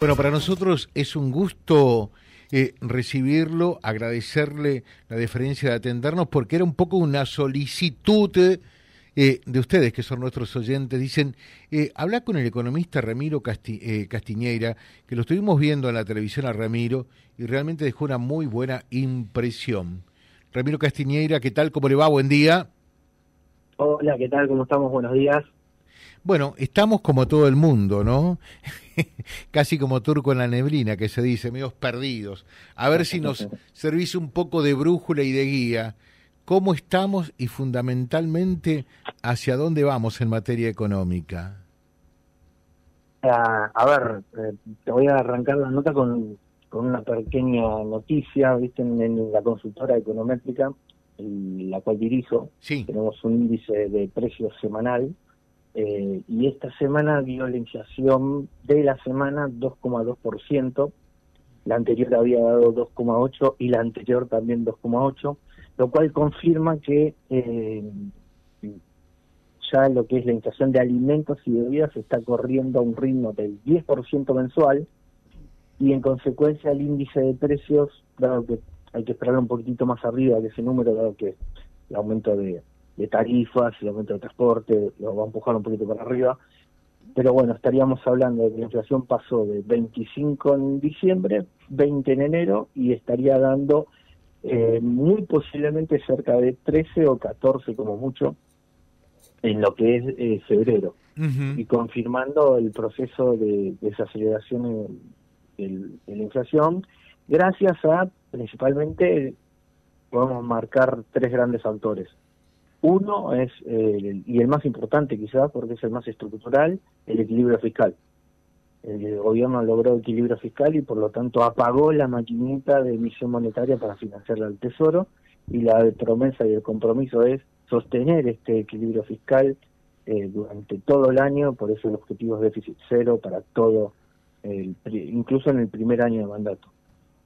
Bueno, para nosotros es un gusto eh, recibirlo, agradecerle la deferencia de atendernos, porque era un poco una solicitud eh, de ustedes, que son nuestros oyentes. Dicen, eh, habla con el economista Ramiro eh, Castiñeira, que lo estuvimos viendo en la televisión a Ramiro y realmente dejó una muy buena impresión. Ramiro Castiñeira, ¿qué tal? ¿Cómo le va? Buen día. Hola, ¿qué tal? ¿Cómo estamos? Buenos días. Bueno, estamos como todo el mundo, ¿no? Casi como turco en la neblina, que se dice, medios perdidos. A ver si nos servís un poco de brújula y de guía. ¿Cómo estamos y fundamentalmente hacia dónde vamos en materia económica? Ah, a ver, eh, te voy a arrancar la nota con, una pequeña noticia, viste, en, la consultora econométrica, la cual dirijo. Sí. Tenemos un índice de precios semanal eh, y esta semana dio la inflación de la semana 2,2%, la anterior había dado 2,8% y la anterior también 2,8%, lo cual confirma que eh, ya lo que es la inflación de alimentos y bebidas está corriendo a un ritmo del 10% mensual y en consecuencia el índice de precios, dado que hay que esperar un poquitito más arriba de ese número, dado que el aumento de, de tarifas, el aumento de transporte, lo va a empujar un poquito para arriba. Pero bueno, estaríamos hablando de que la inflación pasó de 25 en diciembre, 20 en enero y estaría dando eh, muy posiblemente cerca de 13 o 14 como mucho en lo que es eh, febrero. Y confirmando el proceso de desaceleración de la inflación gracias a principalmente podemos marcar tres grandes autores uno es, eh, y el más importante quizás, porque es el más estructural, el equilibrio fiscal. El gobierno logró equilibrio fiscal y por lo tanto apagó la maquinita de emisión monetaria para financiarla al Tesoro y la promesa y el compromiso es sostener este equilibrio fiscal eh, durante todo el año, por eso el objetivo es déficit cero para todo, el, incluso en el primer año de mandato.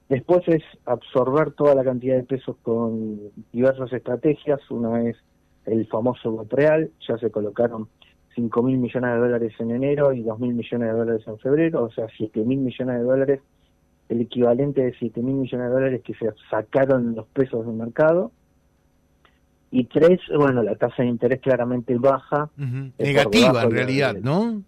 Después es absorber toda la cantidad de pesos con diversas estrategias. Una es el famoso voto real, ya se colocaron 5 mil millones de dólares en enero y 2 mil millones de dólares en febrero, o sea, 7 mil millones de dólares, el equivalente de 7 mil millones de dólares que se sacaron los pesos del mercado. Y tres, bueno, la tasa de interés claramente baja. Negativa en realidad, ¿no?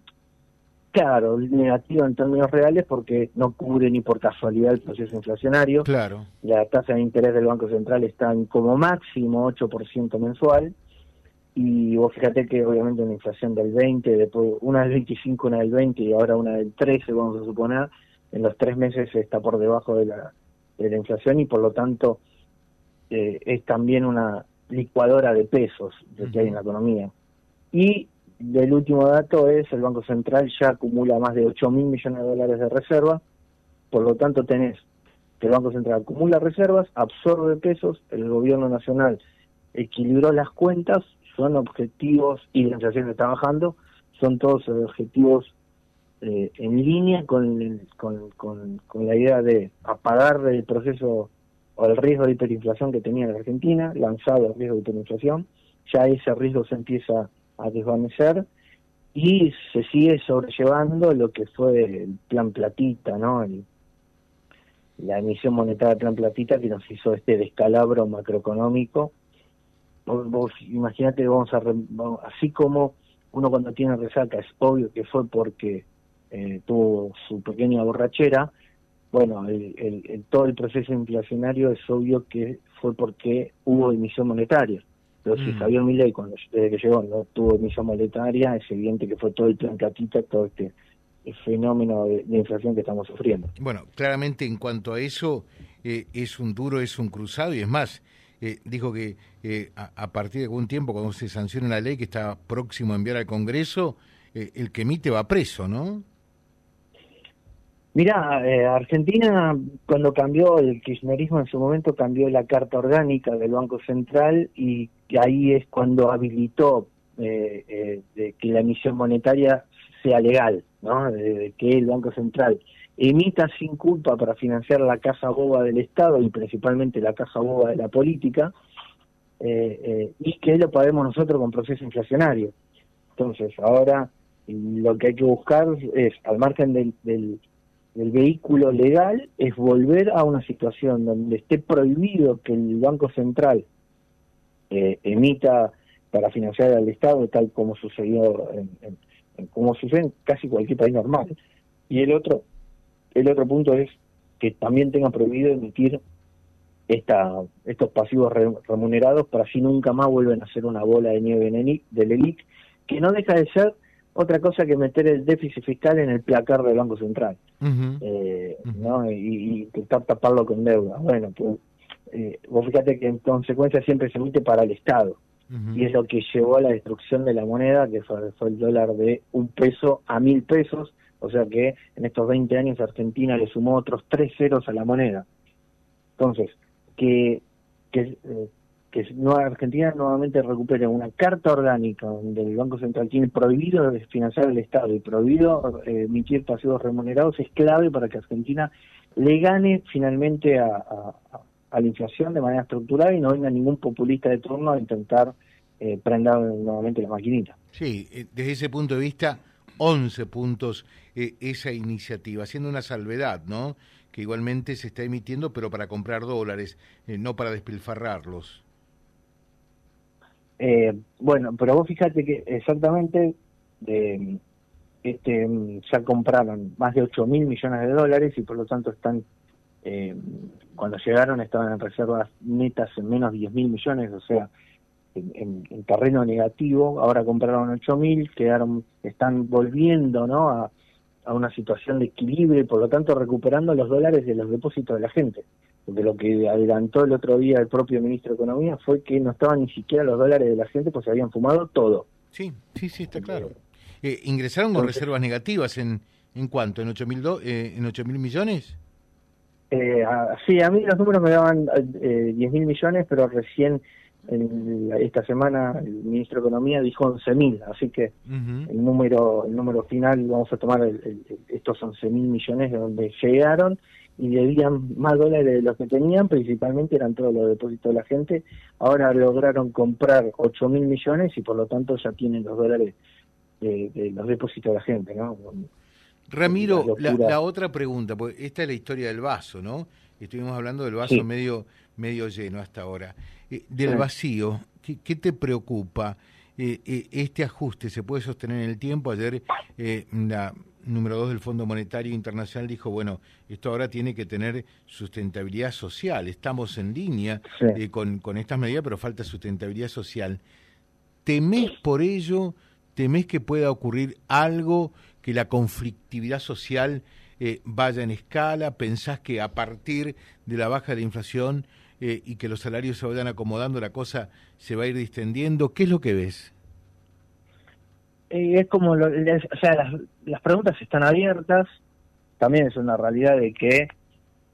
Claro, negativa en términos reales porque no cubre ni por casualidad el proceso inflacionario. Claro. La tasa de interés del Banco Central está en como máximo 8% mensual y vos fíjate que obviamente una inflación del 20, después una del 25, una del 20 y ahora una del 13, vamos a suponer, en los tres meses está por debajo de la, de la inflación y por lo tanto eh, es también una licuadora de pesos de que hay en la economía. Y el último dato es el Banco Central ya acumula más de 8 mil millones de dólares de reserva, por lo tanto tenés que el Banco Central acumula reservas, absorbe pesos, el gobierno nacional equilibró las cuentas son objetivos y la inflación está bajando, son todos objetivos eh, en línea con, con, con, la idea de apagar el proceso o el riesgo de hiperinflación que tenía la Argentina, lanzado el riesgo de hiperinflación, ya ese riesgo se empieza a desvanecer y se sigue sobrellevando lo que fue el plan platita, ¿no? la emisión monetaria del plan platita que nos hizo este descalabro macroeconómico vos, imagínate, vamos a, así como uno cuando tiene resaca es obvio que fue porque eh, tuvo su pequeña borrachera, bueno, el, todo el proceso inflacionario es obvio que fue porque hubo emisión monetaria. Pero si mm. Javier Milei, cuando, desde que llegó, no tuvo emisión monetaria, es evidente que fue todo el plan catita, todo este fenómeno de, inflación que estamos sufriendo. Bueno, claramente en cuanto a eso, eh, es un duro, es un cruzado, y es más, eh, dijo que eh, a, partir de algún tiempo, cuando se sancione la ley que está próximo a enviar al Congreso, eh, el que emite va preso, ¿no? Mira, Argentina cuando cambió el kirchnerismo en su momento cambió la carta orgánica del Banco Central y ahí es cuando habilitó de que la emisión monetaria sea legal, ¿no? de que el Banco Central emita sin culpa para financiar la casa boba del Estado y principalmente la casa boba de la política, eh, eh, y que lo paguemos nosotros con proceso inflacionario. Entonces, ahora lo que hay que buscar es, al margen del, del, el vehículo legal es volver a una situación donde esté prohibido que el Banco Central eh, emita para financiar al Estado, tal como sucedió en, como sucede en casi cualquier país normal. Y el otro, el otro punto es que también tenga prohibido emitir esta, estos pasivos remunerados para así nunca más vuelven a ser una bola de nieve del ELIC, que no deja de ser otra cosa que meter el déficit fiscal en el placar del Banco Central eh, ¿no? y, intentar taparlo con deuda. Bueno, pues eh, vos fíjate que en consecuencia siempre se emite para el Estado y es lo que llevó a la destrucción de la moneda, que fue, el dólar de un peso a mil pesos, o sea que en estos 20 años Argentina le sumó otros tres ceros a la moneda. Entonces, que, que, eh, que Argentina nuevamente recupere una carta orgánica donde el Banco Central tiene prohibido financiar el Estado y prohibido eh, emitir pasivos remunerados es clave para que Argentina le gane finalmente a, a, la inflación de manera estructural y no venga ningún populista de turno a intentar eh, prender nuevamente la maquinita. Sí, eh, desde ese punto de vista, 11 puntos esa iniciativa, haciendo una salvedad, ¿no? Que igualmente se está emitiendo, pero para comprar dólares, no para despilfarrarlos. Eh, bueno, pero vos fíjate que exactamente de, este, ya compraron más de 8 mil millones de dólares y por lo tanto están, eh, cuando llegaron estaban en reservas netas en menos de 10 mil millones, o sea, en, terreno negativo, ahora compraron 8 mil, quedaron, están volviendo ¿no? a, a una situación de equilibrio y por lo tanto recuperando los dólares de los depósitos de la gente porque lo que adelantó el otro día el propio ministro de Economía fue que no estaban ni siquiera los dólares de la gente, pues se habían fumado todo. Sí, sí, sí, está claro. Eh, ¿Ingresaron con reservas negativas en, en cuánto? ¿En 8 mil eh, en ocho mil millones? Eh, sí, a mí los números me daban eh, 10 mil millones, pero recién en esta semana el ministro de Economía dijo 11 mil, así que el número el número final vamos a tomar estos 11 mil millones de donde llegaron y debían más dólares de los que tenían, principalmente eran todos los depósitos de la gente. Ahora lograron comprar 8 mil millones y por lo tanto ya tienen los dólares de, los depósitos de la gente, ¿no? Ramiro, la, otra pregunta, porque esta es la historia del vaso, ¿no? Estuvimos hablando del vaso medio, medio lleno hasta ahora. Eh, del vacío, ¿qué, te preocupa? Eh, eh, este ajuste se puede sostener en el tiempo. Ayer la número dos del Fondo Monetario Internacional dijo, bueno, esto ahora tiene que tener sustentabilidad social. Estamos en línea con, con estas medidas, pero falta sustentabilidad social. ¿Temés por ello? ¿Temés que pueda ocurrir algo, que la conflictividad social vaya en escala? ¿Pensás que a partir de la baja de la inflación eh, y que los salarios se vayan acomodando, la cosa se va a ir distendiendo. ¿Qué es lo que ves? Eh, es como, o sea, las, preguntas están abiertas. También es una realidad de que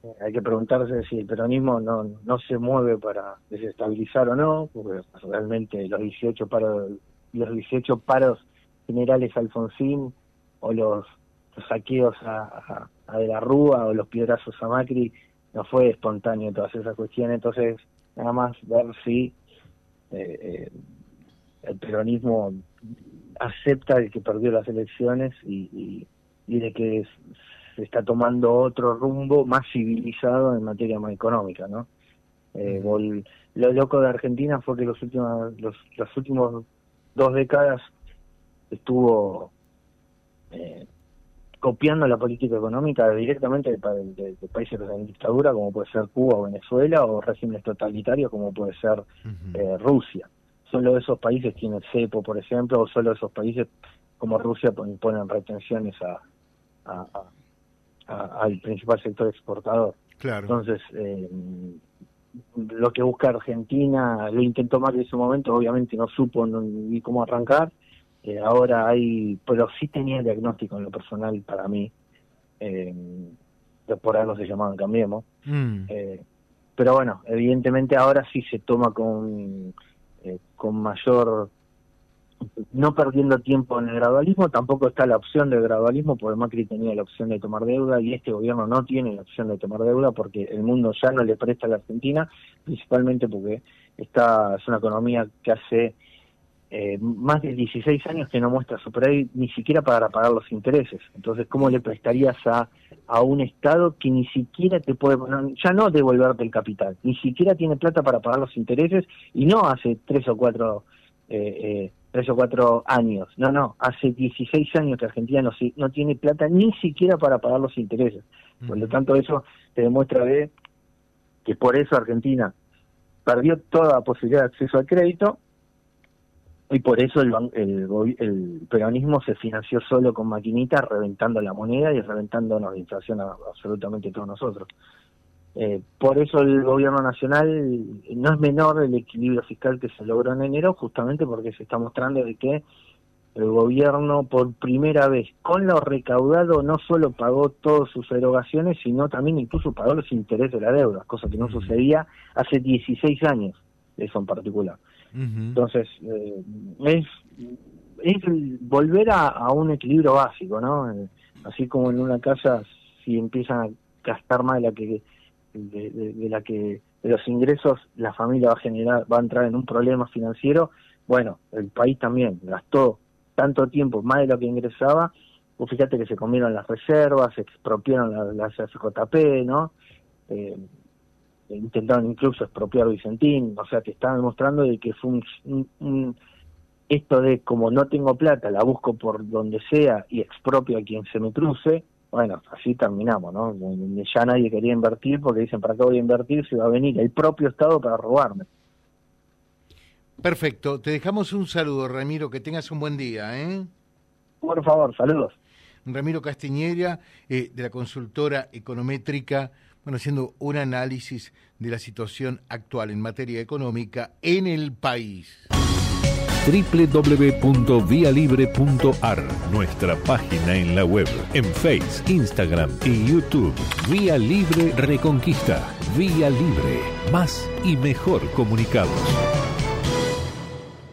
eh, hay que preguntarse si el peronismo no, no se mueve para desestabilizar o no, porque realmente los 18 paros, los 18 paros generales Alfonsín o los, saqueos a, a De la Rúa o los piedrazos a Macri no fue espontáneo todas esas cuestiones, entonces nada más ver si eh, eh, el peronismo acepta de que perdió las elecciones y, y, de que se está tomando otro rumbo más civilizado en materia más económica, ¿no? Eh, lo loco de Argentina fue que los últimos los, los últimos dos décadas estuvo eh, copiando la política económica directamente de, países en dictadura, como puede ser Cuba o Venezuela, o regímenes totalitarios, como puede ser eh, Rusia. Solo esos países tienen cepo, por ejemplo, o solo esos países como Rusia imponen retenciones a, al principal sector exportador. Claro. Entonces, eh, lo que busca Argentina, lo intentó más en su momento, obviamente no supo ni cómo arrancar, ahora hay, pero sí tenía diagnóstico en lo personal para mí, eh, por algo se llamaban Cambiemos, mm. eh, pero bueno, evidentemente ahora sí se toma con, eh, con mayor, no perdiendo tiempo en el gradualismo, tampoco está la opción del gradualismo, porque Macri tenía la opción de tomar deuda y este gobierno no tiene la opción de tomar deuda porque el mundo ya no le presta a la Argentina, principalmente porque está, es una economía que hace eh, más de 16 años que no muestra superávit ni siquiera para pagar los intereses. Entonces, ¿cómo le prestarías a, a un Estado que ni siquiera te puede, ya no devolverte el capital, ni siquiera tiene plata para pagar los intereses y no hace tres o cuatro, eh, eh, tres o cuatro años, no, no, hace 16 años que Argentina no, no tiene plata ni siquiera para pagar los intereses. Por lo tanto, eso te demuestra de que por eso Argentina perdió toda posibilidad de acceso al crédito y por eso el, el, peronismo se financió solo con maquinitas, reventando la moneda y reventándonos de inflación a, absolutamente todos nosotros. Eh, por eso el gobierno nacional no es menor el equilibrio fiscal que se logró en enero, justamente porque se está mostrando de que el gobierno por primera vez con lo recaudado no solo pagó todas sus erogaciones, sino también incluso pagó los intereses de la deuda, cosa que no sucedía hace 16 años, eso en particular. Entonces, eh, es, es volver a, un equilibrio básico, ¿no? Eh, así como en una casa, si empiezan a gastar más de la que de, la que de los ingresos la familia va a generar va a entrar en un problema financiero. Bueno el país también gastó tanto tiempo más de lo que ingresaba. Pues fíjate que se comieron las reservas se expropiaron las, FJP no eh, intentaron incluso expropiar Vicentín, o sea, te estaban demostrando de que fue un, esto de como no tengo plata, la busco por donde sea y expropio a quien se me cruce, bueno, así terminamos, ¿no? Ya nadie quería invertir porque dicen, ¿para qué voy a invertir si va a venir el propio Estado para robarme? Perfecto, te dejamos un saludo, Ramiro, que tengas un buen día, ¿eh? Por favor, saludos. Ramiro Castiñera, eh, de la consultora econométrica bueno, haciendo un análisis de la situación actual en materia económica en el país www.vialibre.ar, nuestra página en la web, en Facebook, Instagram y YouTube. Vía Libre Reconquista. Vía Libre. Más y mejor comunicados.